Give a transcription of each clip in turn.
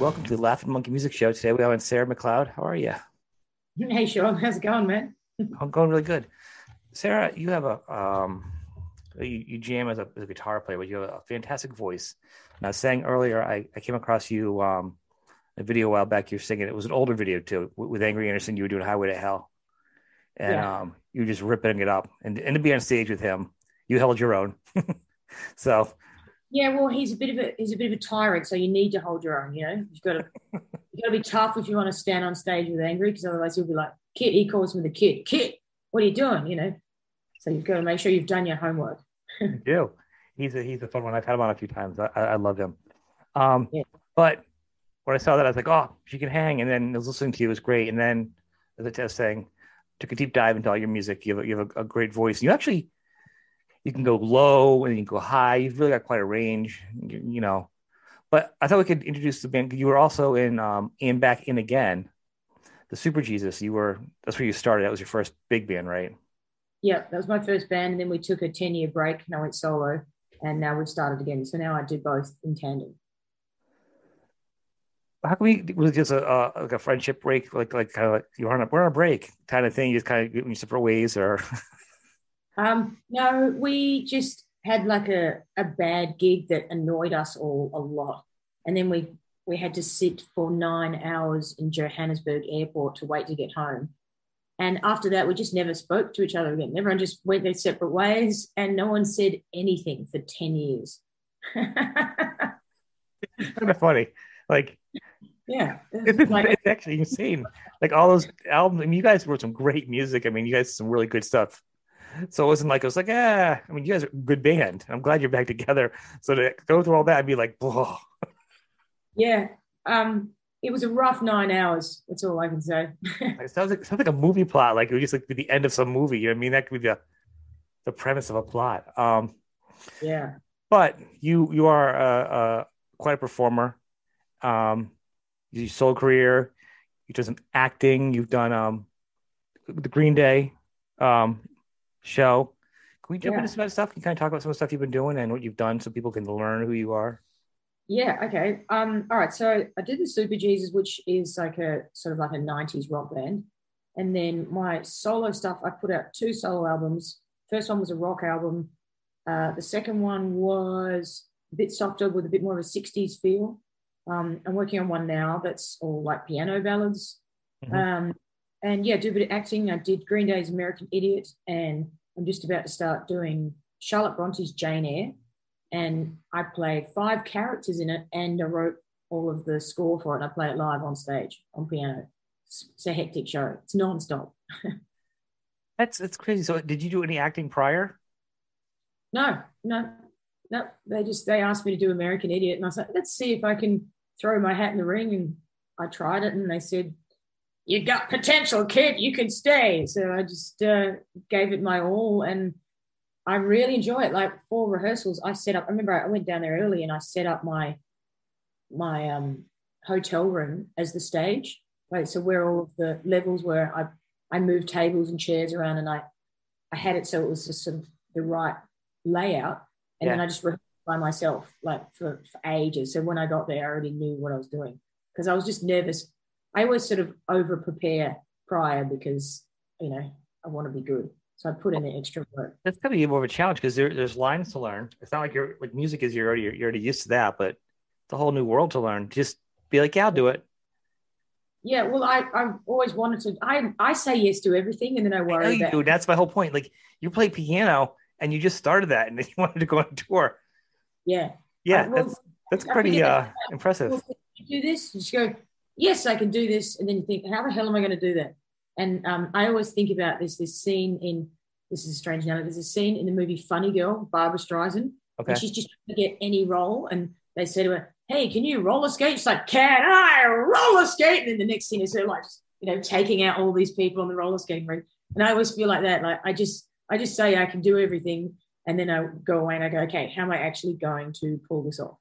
welcome to the Laughing Monkey Music Show. Today we have in Sarah McLeod. How are you? Hey, Sean. How's it going, man? I'm going really good. Sarah, you have a um, you, you jam as a, as a, guitar player, but you have a fantastic voice. And I was saying earlier, I, I came across you um, a video a while back. You're singing. It was an older video too with Angry Anderson. You were doing Highway to Hell, and yeah. um, you were just ripping it up. And and to be on stage with him, you held your own. so yeah, well, he's a bit of a he's a bit of a tyrant, so you need to hold your own. You know, you've got to you've got to be tough if you want to stand on stage with angry, because otherwise he'll be like, "Kid," he calls me the kid. Kid, what are you doing? You know, so you've got to make sure you've done your homework. you do. He's a he's a fun one. I've had him on a few times. I, I love him. Um, yeah. but when I saw that, I was like, "Oh, she can hang." And then I was listening to you, it was great. And then, as I was saying, took a deep dive into all your music. You have a, you have a, a great voice. You actually you can go low and you can go high. You've really got quite a range, you, you know. But I thought we could introduce the band. You were also in um, and back in again, the Super Jesus. You were that's where you started. That was your first big band, right? Yeah, that was my first band, and then we took a ten year break, and I went solo, and now we've started again. So now I do both in tandem. How can we was it just a, a like a friendship break, like like kind of like you're on a we're on a break kind of thing? You just kind of getting separate ways, or Um, no, we just had like a, a bad gig that annoyed us all a lot. And then we, we had to sit for nine hours in Johannesburg airport to wait to get home. And after that, we just never spoke to each other again. Everyone just went their separate ways and no one said anything for 10 years. it's kind of funny. Like, yeah, it's, like, it's actually insane. Like all those albums, I mean, you guys wrote some great music. I mean, you guys some really good stuff so it wasn't like it was like, ah, I mean, you guys are a good band. I'm glad you're back together. So to go through all that and be like, whoa. Yeah. Um, it was a rough nine hours. That's all I can say. it sounds like it sounds like a movie plot. Like it was just like be the end of some movie. You know what I mean? That could be the the premise of a plot. Um, yeah. But you you are a, a quite a performer. Um, your solo career. You've done some acting. You've done um, the Green Day. Um, show. Can we jump yeah. into some of that stuff? Can you kind of talk about some of the stuff you've been doing and what you've done so people can learn who you are? Yeah, okay. Um, all right. So I did the Super Jesus, which is like a sort of like a 90s rock band. And then my solo stuff, I put out two solo albums. First one was a rock album. Uh, the second one was a bit softer with a bit more of a 60s feel. Um, I'm working on one now that's all like piano ballads. Mm-hmm. Um, and yeah, do a bit of acting. I did Green Day's American Idiot, and I'm just about to start doing Charlotte Bronte's Jane Eyre. And I play five characters in it, and I wrote all of the score for it. I play it live on stage on piano. It's, it's a hectic show. It's nonstop. that's that's crazy. So, did you do any acting prior? No, no, no. They just they asked me to do American Idiot, and I was like, let's see if I can throw my hat in the ring. And I tried it, and they said you got potential, kid. You can stay. So I just uh, gave it my all, and I really enjoy it. Like for rehearsals, I set up. I remember I went down there early, and I set up my my um, hotel room as the stage. Right, so where all of the levels were, I I moved tables and chairs around, and I I had it so it was just sort of the right layout, and yeah. then I just rehearsed by myself like for, for ages. So when I got there, I already knew what I was doing because I was just nervous I always sort of over prepare prior because, you know, I want to be good. So I put in the extra work. That's gonna be more of a challenge because there, there's lines to learn. It's not like you're like music is you're already you're already used to that, but it's a whole new world to learn. Just be like, yeah, I'll do it. Yeah, well, I I've always wanted to. I I say yes to everything, and then I worry. I you do. That's my whole point. Like you play piano, and you just started that, and then you wanted to go on tour. Yeah. Yeah, I, well, that's that's pretty uh, impressive. Do this. You Just go yes, I can do this. And then you think, how the hell am I going to do that? And um, I always think about this this scene in this is a strange now. There's a scene in the movie Funny Girl, Barbra Streisand, okay. and she's just trying to get any role, and they say to her, "Hey, can you roller skate?" She's like, "Can I roller skate?" And then the next scene is her like, you know, taking out all these people on the roller skating rink. And I always feel like that. Like I just, I just say I can do everything, and then I go away and I go, "Okay, how am I actually going to pull this off?"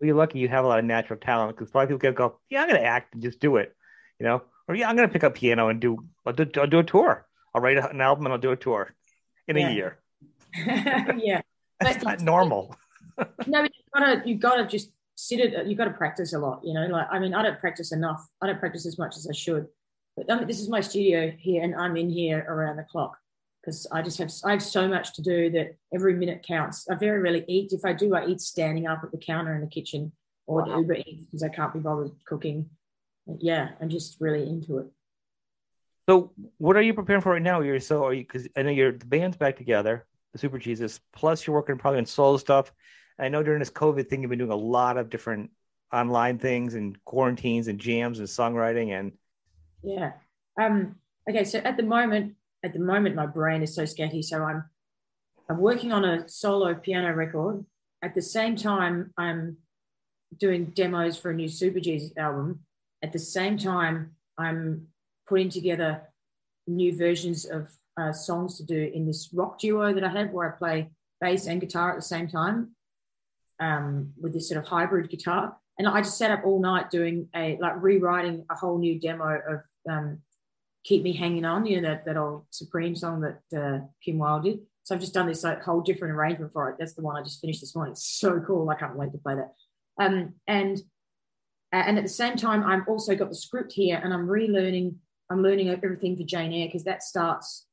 Well, you're lucky you have a lot of natural talent because a lot of people can go, yeah, I'm going to act and just do it, you know, or yeah, I'm going to pick up piano and do I'll, do, I'll do a tour. I'll write an album and I'll do a tour in yeah. a year. yeah, that's not normal. no, but you gotta you gotta just sit at you've got to practice a lot. You know, like I mean, I don't practice enough. I don't practice as much as I should. But um, this is my studio here, and I'm in here around the clock because I just have I have so much to do that every minute counts. I very rarely eat. If I do, I eat standing up at the counter in the kitchen or wow. Uber Eats because I can't be bothered cooking. Yeah, I'm just really into it. So, what are you preparing for right now? You're so are you because I know you're the band's back together, the Super Jesus. Plus, you're working probably on solo stuff. I know during this COVID thing, you've been doing a lot of different online things and quarantines and jams and songwriting and. Yeah. Um. Okay. So at the moment, at the moment, my brain is so scatty. So I'm, I'm working on a solo piano record. At the same time, I'm doing demos for a new Super Jesus album. At the same time, I'm putting together new versions of uh, songs to do in this rock duo that I have where I play bass and guitar at the same time um, with this sort of hybrid guitar. And I just sat up all night doing a like rewriting a whole new demo of um, "Keep Me Hanging On," you know that that old Supreme song that uh, Kim Wilde did. So I've just done this like whole different arrangement for it. That's the one I just finished this morning. It's so cool. I can't wait to play that. Um, and and at the same time, I've also got the script here, and I'm relearning I'm learning everything for Jane Eyre because that starts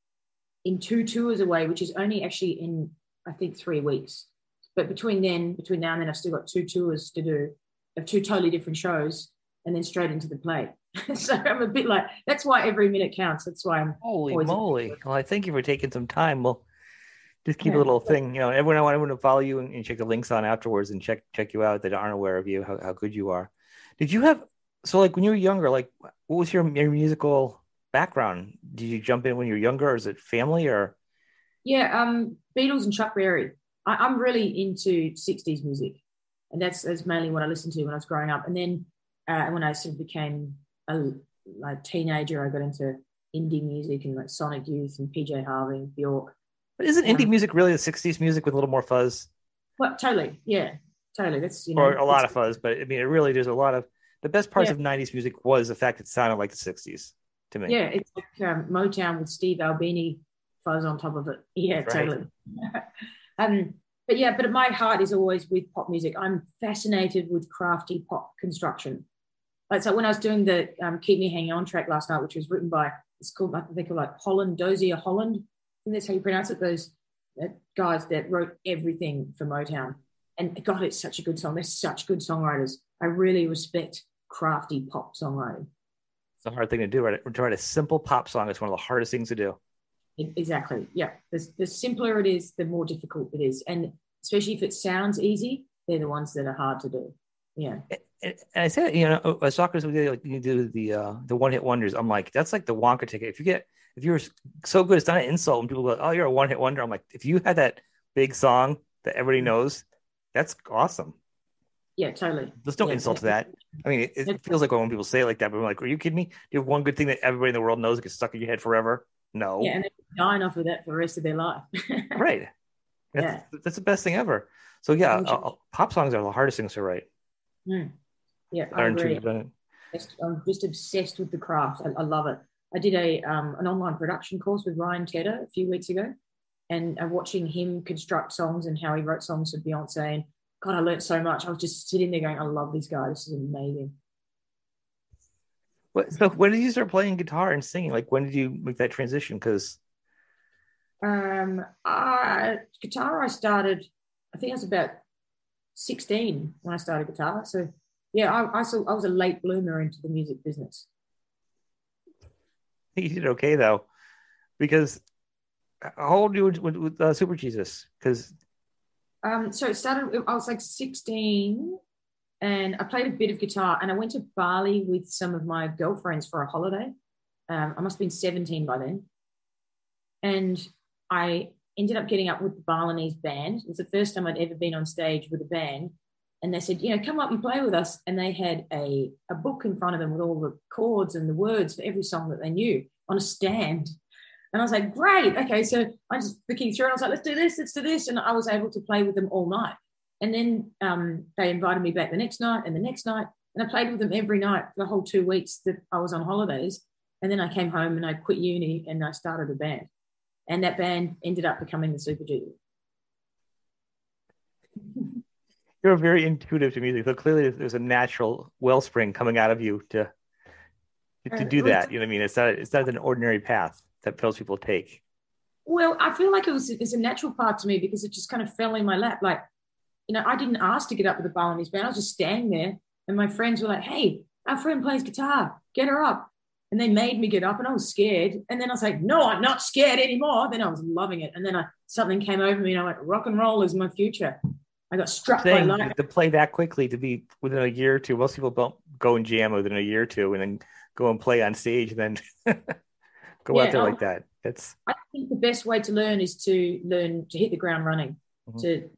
in two tours away, which is only actually in I think three weeks. But between then, between now and then, I've still got two tours to do of two totally different shows, and then straight into the play. so I'm a bit like that's why every minute counts. That's why I'm holy moly. Well, I thank you for taking some time. Well, just keep yeah. a little thing. You know, everyone I want everyone to follow you and, and, check the links on afterwards and check check you out that aren't aware of you, how, how good you are. Did you have so like when you were younger, like what was your, your musical background? Did you jump in when you were younger, or is it family or? Yeah, um, Beatles and Chuck Berry. I, am really into '60s music, and that's, that's mainly what I listened to when I was growing up. And then uh, when I sort of became a like teenager, I got into indie music and like Sonic Youth and PJ Harvey and Bjork. But isn't indie um, music really the '60s music with a little more fuzz? Well, totally, yeah, totally. That's you know, or a lot of fuzz, but I mean, it really there's a lot of the best parts yeah. of 90s music was the fact it sounded like the 60s to me. Yeah, it's like um, Motown with Steve Albini fuzz on top of it. Yeah, right. totally. um, but yeah, but my heart is always with pop music. I'm fascinated with crafty pop construction. Like so, when I was doing the um, "Keep Me Hanging On" track last night, which was written by it's called I think of like Holland Dozier Holland. I think that's how you pronounce it. Those guys that wrote everything for Motown, and God, it's such a good song. They're such good songwriters. I really respect crafty pop songwriting. It's a hard thing to do. Right? To write a simple pop song is one of the hardest things to do. Exactly. Yeah. The, the simpler it is, the more difficult it is. And especially if it sounds easy, they're the ones that are hard to do. Yeah. And, I said, you know, as soccer, like you do the uh, the one hit wonders. I'm like, that's like the Wonka ticket. If you get, if you're so good, it's not an insult. And people go, oh, you're a one hit wonder. I'm like, if you had that big song that everybody mm-hmm. knows, that's awesome. Yeah, totally. There's no yeah, insult to that. I mean, it, it, feels like when people say it like that, but I'm like, are you kidding me? Do you have one good thing that everybody in the world knows that gets stuck in your head forever? No. Yeah, and they're dying off of that for the rest of their life. right. That's, yeah. That's the best thing ever. So yeah, uh, pop songs are the hardest things to write. Mm. Yeah, I agree. I'm just obsessed with the craft. I, I love it. I did a um, an online production course with Ryan Tedder a few weeks ago, and uh, watching him construct songs and how he wrote songs for Beyonce and God, I learned so much. I was just sitting there going, I love this guy. This is amazing. What, so when did you start playing guitar and singing? Like when did you make that transition? Because um, I, guitar I started, I think I was about 16 when I started guitar. So yeah, I, I, saw, I was a late bloomer into the music business. You did okay though, because how old you with, with uh, Super Jesus? Because um, so it started, I was like 16 and I played a bit of guitar and I went to Bali with some of my girlfriends for a holiday. Um, I must have been 17 by then. And I ended up getting up with the Balinese band. It was the first time I'd ever been on stage with a band. And they said, you know, come up and play with us. And they had a, a book in front of them with all the chords and the words for every song that they knew on a stand. And I was like, great. Okay. So I just flicking through and I was like, let's do this, let's do this. And I was able to play with them all night. And then um, they invited me back the next night and the next night. And I played with them every night for the whole two weeks that I was on holidays. And then I came home and I quit uni and I started a band. And that band ended up becoming the Super Jesus. you're very intuitive to music. So clearly, there's a natural wellspring coming out of you to to, to do that. You know what I mean? It's not it's not an ordinary path that most people take. Well, I feel like it was it's a natural part to me because it just kind of fell in my lap. Like, you know, I didn't ask to get up with the Balinese band. I was just standing there, and my friends were like, "Hey, our friend plays guitar. Get her up." And they made me get up, and I was scared. And then I was like, "No, I'm not scared anymore." Then I was loving it, and then I, something came over me, and I went, "Rock and roll is my future." I got struck by lightning. To play that quickly, to be within a year or two, most people don't go and jam within a year or two, and then go and play on stage, and then go yeah, out there like that. It's. I think the best way to learn is to learn to hit the ground running, mm-hmm. to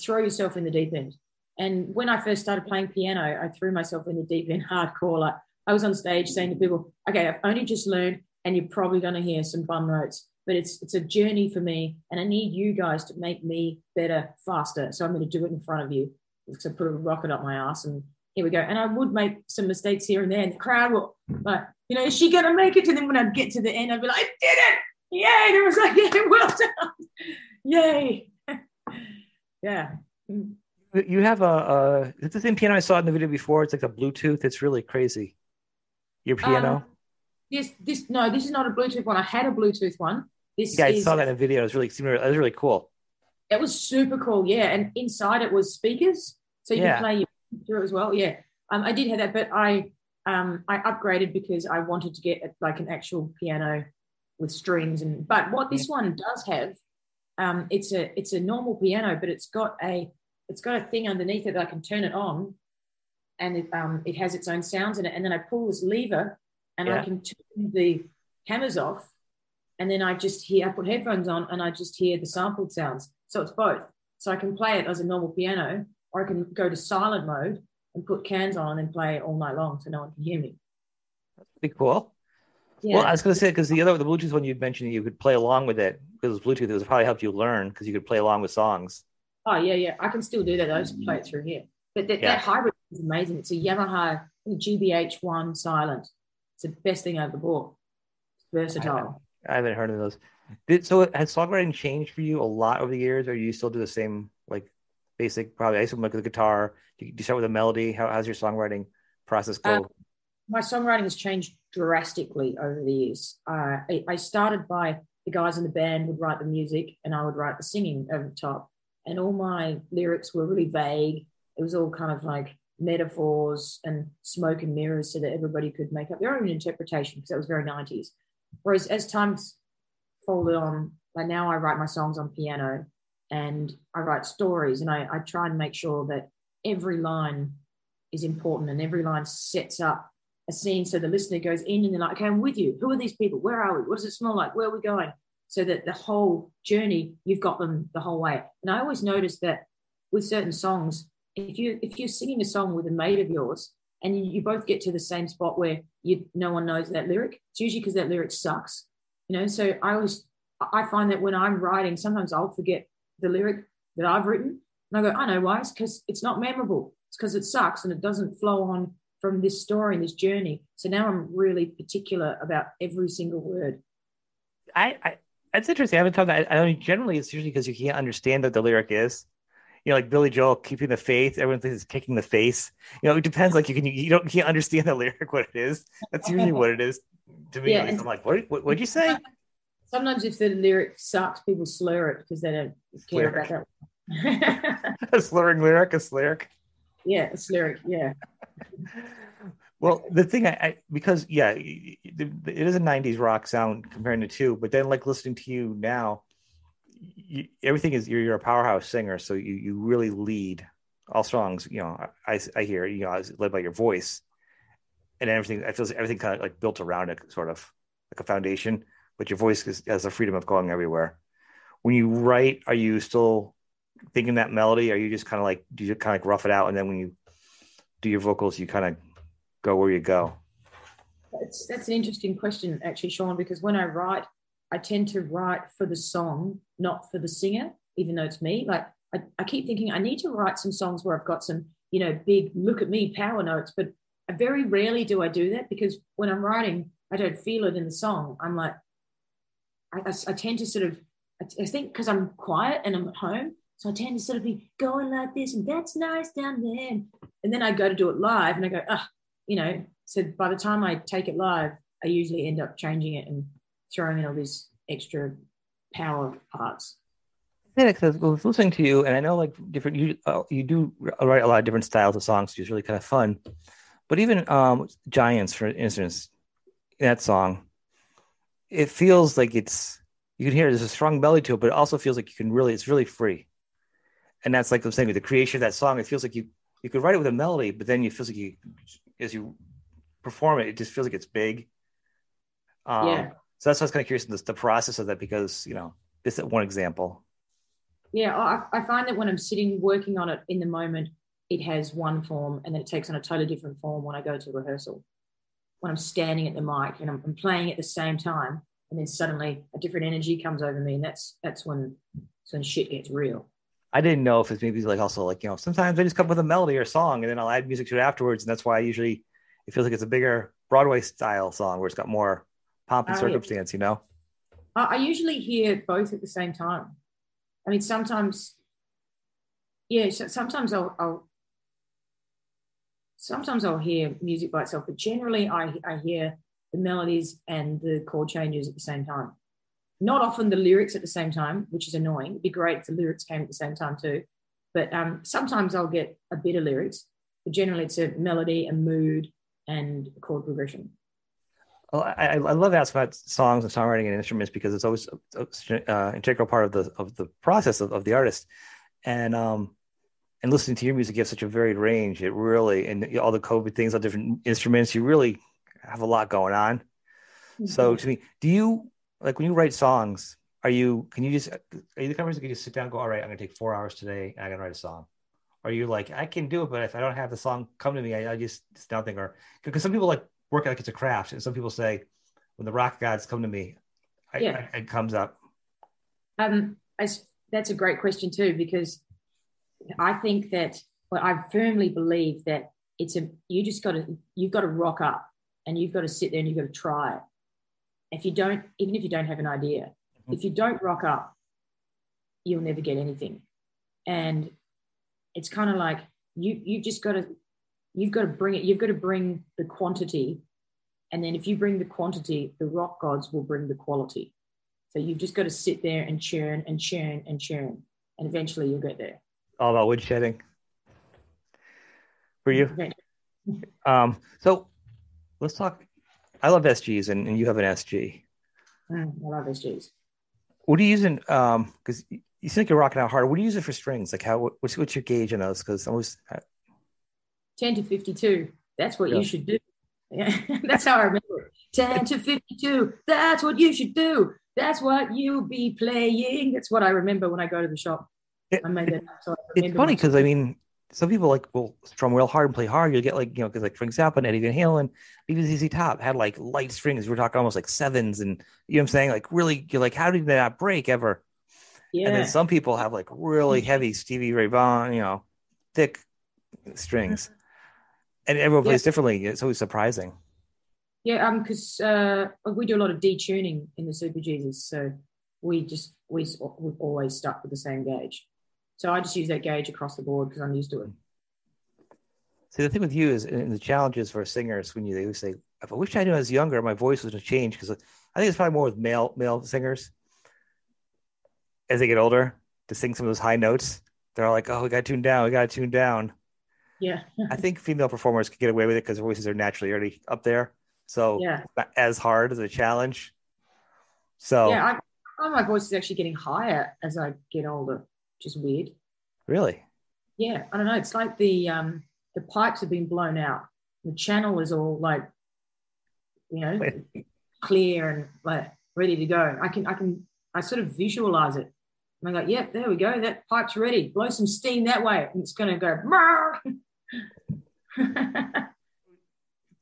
throw yourself in the deep end. And when I first started playing piano, I threw myself in the deep end hardcore. Like I was on stage saying to people, "Okay, I've only just learned, and you're probably going to hear some bum notes." But it's it's a journey for me and i need you guys to make me better faster. So i'm going to do it in front of you so put a rocket up my ass and here we go. And i would make some mistakes here and there and the crowd will like you know is she going to make it and then when i'd get to the end i'd be like i did it! Yay! And it was like yeah well done! Yay! Yeah. You have a, a it's the same piano i saw in the video before? It's like a bluetooth. It's really crazy. Your piano? Um, this this no this is not a bluetooth one. I had a bluetooth one this yeah, I saw that in a video. It was really, it was really cool. It was super cool, yeah. And inside it was speakers, so you yeah. can play your through as well. Yeah, um, I did have that, but I um, I upgraded because I wanted to get like an actual piano with strings. And but what this one does have, um, it's a it's a normal piano, but it's got a it's got a thing underneath it that I can turn it on, and it um, it has its own sounds in it. And then I pull this lever, and yeah. I can turn the hammers off and then I just hear, I put headphones on and I just hear the sampled sounds. So it's both. So I can play it as a normal piano, or I can go to silent mode and put cans on and play it all night long so no one can hear me. That's pretty cool. Yeah. Well, I was going to say because the other the Bluetooth one you mentioned you could play along with it because Bluetooth it was probably helped you learn because you could play along with songs. Oh yeah, yeah, I can still do that. I just play it through here. But that, yeah. that hybrid is amazing. It's a Yamaha GBH one silent. It's the best thing I've ever bought. It's versatile. I haven't heard of those. Did, so has songwriting changed for you a lot over the years, or you still do the same like basic? Probably I assume like the guitar. Do you, start with a melody? How, how's your songwriting process go? Uh, my songwriting has changed drastically over the years. Uh, I, I, started by the guys in the band would write the music, and I would write the singing over the top. And all my lyrics were really vague. It was all kind of like metaphors and smoke and mirrors, so that everybody could make up their own interpretation because that was very nineties. Whereas as time's folded on, like now I write my songs on piano and I write stories and I, I try and make sure that every line is important and every line sets up a scene so the listener goes in and they're like, okay, I'm with you. Who are these people? Where are we? What does it smell like? Where are we going? So that the whole journey, you've got them the whole way. And I always notice that with certain songs, if you if you're singing a song with a mate of yours and you, you both get to the same spot where you no one knows that lyric. It's usually because that lyric sucks, you know. So I always I find that when I'm writing, sometimes I'll forget the lyric that I've written, and I go, I know why. It's because it's not memorable. It's because it sucks and it doesn't flow on from this story and this journey. So now I'm really particular about every single word. I, I that's interesting. I haven't thought that. I mean, generally, it's usually because you can't understand what the lyric is you know, like Billy Joel keeping the faith. Everyone thinks it's kicking the face. You know, it depends. Like you can you don't can't understand the lyric what it is. That's usually what it is to me. Yeah, I'm like, what what would you say? Sometimes if the lyric sucks, people slur it because they don't care about that. a slurring lyric, a lyric. Yeah, a lyric. Yeah. Well, the thing I, I, because yeah, it is a '90s rock sound comparing the two, but then like listening to you now, you, everything is you're, you're, a powerhouse singer, so you you really lead all songs. You know, I I hear you know I led by your voice, and everything. I feel everything kind of like built around it, sort of like a foundation. But your voice is, has the freedom of going everywhere. When you write, are you still thinking that melody? Are you just kind of like do you kind of like rough it out, and then when you do your vocals, you kind of go where you go? That's that's an interesting question, actually, Sean. Because when I write, I tend to write for the song, not for the singer, even though it's me. Like I, I keep thinking I need to write some songs where I've got some, you know, big look at me power notes, but I very rarely do I do that because when I'm writing, I don't feel it in the song. I'm like, I, I, I tend to sort of, I, I think because I'm quiet and I'm at home, So I tend to sort of be going like this, and that's nice down there. And then I go to do it live, and I go, ah, you know. So by the time I take it live, I usually end up changing it and throwing in all these extra power of parts. Because I was listening to you, and I know like different you uh, you do write a lot of different styles of songs, which is really kind of fun. But even um, Giants, for instance, that song, it feels like it's you can hear there's a strong melody to it, but it also feels like you can really it's really free. And that's like I'm saying with the creation of that song, it feels like you you could write it with a melody, but then you feel like you as you perform it, it just feels like it's big. Um, yeah. So that's why I was kind of curious the, the process of that because you know this is one example. Yeah, I, I find that when I'm sitting working on it in the moment, it has one form, and then it takes on a totally different form when I go to rehearsal. When I'm standing at the mic and I'm, I'm playing at the same time, and then suddenly a different energy comes over me, and that's that's when that's when shit gets real. I didn't know if it's maybe like also like you know sometimes I just come up with a melody or a song and then I'll add music to it afterwards, and that's why I usually it feels like it's a bigger Broadway style song where it's got more pomp and circumstance, you know? I usually hear both at the same time. I mean, sometimes, yeah, sometimes I'll, I'll sometimes I'll hear music by itself, but generally I, I hear the melodies and the chord changes at the same time. Not often the lyrics at the same time, which is annoying. It'd be great if the lyrics came at the same time too. But um, sometimes I'll get a bit of lyrics, but generally it's a melody, a mood, and chord progression. Well, I, I love asking about songs and songwriting and instruments because it's always an uh, integral part of the of the process of, of the artist. And um, and listening to your music, you have such a varied range. It really and all the COVID things, all different instruments. You really have a lot going on. Mm-hmm. So to me, do you like when you write songs? Are you can you just are you the kind of person can just sit down and go, all right, I'm gonna take four hours today and I'm gonna write a song? Or are you like, I can do it, but if I don't have the song come to me, I, I just it's nothing. Or because some people like work like it's a craft, and some people say, when the rock gods come to me, I, yeah. I, it comes up. Um, I, that's a great question too, because I think that well, I firmly believe that it's a you just got to you've got to rock up and you've got to sit there and you've got to try it. If you don't, even if you don't have an idea, mm-hmm. if you don't rock up, you'll never get anything. And it's kind of like you you just got to you've got to bring it you've got to bring the quantity and then if you bring the quantity the rock gods will bring the quality so you've just got to sit there and churn and churn and churn and eventually you'll get there all about woodshedding for you um so let's talk i love sgs and, and you have an sg mm, i love sgs what are you using um because you think you're rocking out hard. What do you use it for strings? Like how? What's what's your gauge on those? Because I was uh, ten to fifty-two. That's what yeah. you should do. Yeah, that's how I remember it. Ten to fifty-two. That's what you should do. That's what you'll be playing. That's what I remember when I go to the shop. It, I made it. So it's funny because I mean, some people like will strum real hard and play hard. You'll get like you know because like Frank Zappa and Eddie Van Halen, even ZZ Top had like light strings. We're talking almost like sevens, and you know what I'm saying? Like really, you're like, how did they not break ever? Yeah. And then some people have like really heavy Stevie Ray Vaughan, you know, thick strings. And everyone plays yeah. differently. It's always surprising. Yeah, um, because uh, we do a lot of detuning in the Super Jesus, so we just we we've always stuck with the same gauge. So I just use that gauge across the board because I'm used to it. See, the thing with you is, and the challenges for singers when you they say, "If I wish I knew I was younger, my voice was going to change." Because I think it's probably more with male male singers as they get older to sing some of those high notes. They're all like, "Oh, we got to tune down. We got to tune down." Yeah. I think female performers can get away with it because voices are naturally already up there, so yeah, as hard as a challenge. So yeah, I, my voice is actually getting higher as I get older, which is weird. Really? Yeah, I don't know. It's like the um the pipes have been blown out. The channel is all like, you know, clear and like ready to go. I can I can I sort of visualize it. And I go, yep, there we go. That pipe's ready. Blow some steam that way. And it's going to go.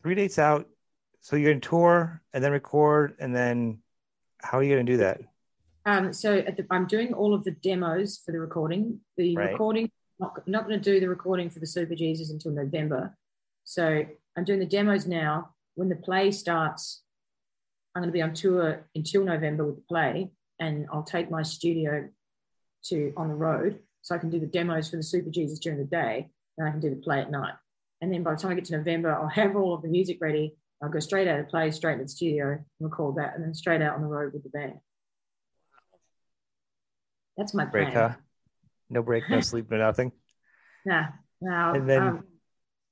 Three dates out. So you're going to tour and then record. And then how are you going to do that? Um, so the, I'm doing all of the demos for the recording. The right. recording, not, not going to do the recording for the Super Jesus until November. So I'm doing the demos now. When the play starts, I'm going to be on tour until November with the play and I'll take my studio to on the road so I can do the demos for the Super Jesus during the day, and I can do the play at night. And then by the time I get to November, I'll have all of the music ready. I'll go straight out of play, straight to the studio, record that, and then straight out on the road with the band. That's my break, plan. huh? No break, no sleep, no nothing. Nah, nah. And then- um,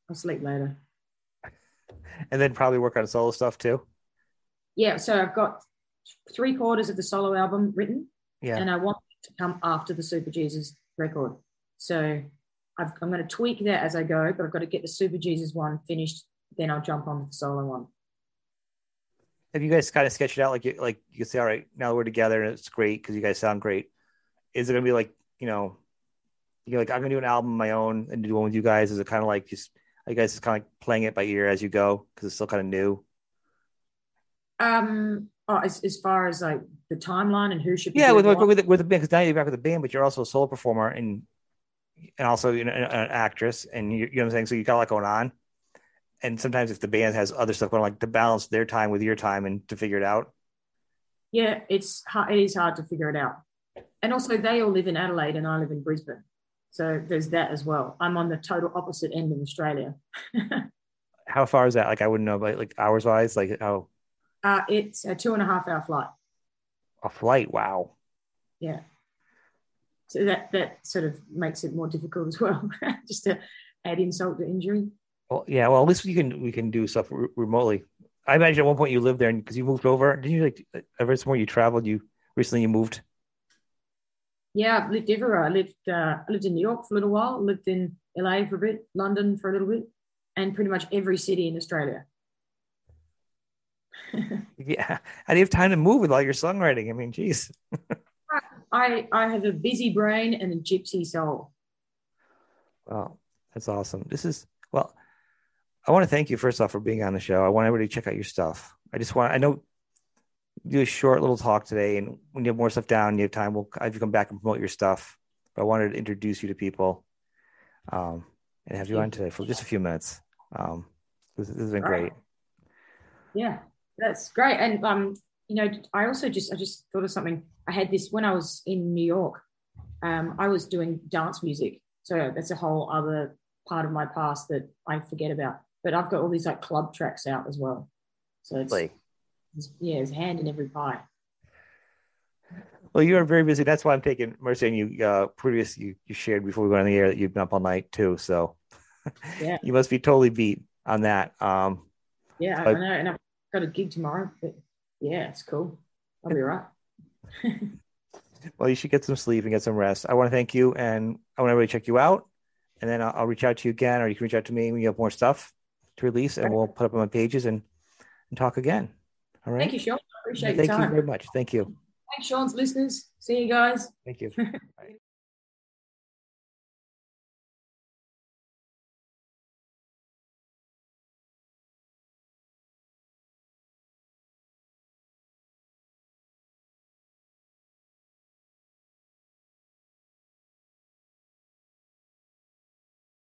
I'll sleep later. And then probably work on solo stuff too. Yeah, so I've got three quarters of the solo album written, Yeah. and I want it to come after the Super Jesus record. So I've, I'm going to tweak that as I go, but I've got to get the Super Jesus one finished. Then I'll jump on the solo one. Have you guys kind of sketched it out like you like you say, all right, now we're together and it's great because you guys sound great. Is it gonna be like, you know, you're like, I'm gonna do an album of my own and do one with you guys? Is it kind of like just are you guys just kind of like playing it by ear as you go because it's still kind of new? Um, oh, as, as far as like the timeline and who should be Yeah, with with with, with the band because now you're back with the band, but you're also a solo performer and and also you know, an, an actress, and you, you know what I'm saying. So you got a lot going on, and sometimes if the band has other stuff going, on, like to balance their time with your time and to figure it out. yeah, it's hard, it is hard to figure it out. And also, they all live in Adelaide, and I live in Brisbane, so there's that as well. I'm on the total opposite end of Australia. How far is that? Like I wouldn't know, but like hours wise, like how Uh, it's a two and a half hour flight. a flight. Wow. Yeah. So that that sort of makes it more difficult as well, just to add insult to injury. Well, yeah. Well, at least we can we can do stuff re- remotely. I imagine at one point you lived there because you moved over. Didn't you like ever somewhere you traveled? You recently you moved. Yeah, I've lived everywhere. I lived uh, I lived in New York for a little while, lived in LA for a bit, London for a little bit, and pretty much every city in Australia. Yeah. How do you have time to move with all your songwriting? I mean, geez. I I have a busy brain and a gypsy soul. Wow, that's awesome. This is well. I want to thank you first off for being on the show. I want everybody to check out your stuff. I just want I know do a short little talk today, and when you have more stuff down, you have time. We'll have you come back and promote your stuff. But I wanted to introduce you to people, um, and have you on today for just a few minutes. Um, this, this has been right. great. Yeah, that's great. And um, you know, I also just I just thought of something. I had this when I was in New York. Um, I was doing dance music, so that's a whole other part of my past that I forget about. But I've got all these like club tracks out as well. So it's, Like, it's yeah, it's hand in every pie. well, you are very busy. That's why I'm taking Mercy and you. Uh, previous you you shared before we went on the air that you've been up all night too. So Yeah. you must be totally beat on that. Um, Yeah, I, I know, and I've got a gig tomorrow. But yeah, it's cool. I'll be all right. Well, you should get some sleep and get some rest. I want to thank you, and I want to really check you out. And then I'll, I'll reach out to you again, or you can reach out to me when you have more stuff to release, and Okay. we'll put up on my pages and, and talk again. All right. Thank you, Sean. I appreciate Thank your you very much. Thank you. Thanks, Sean's listeners. See you guys. Thank you.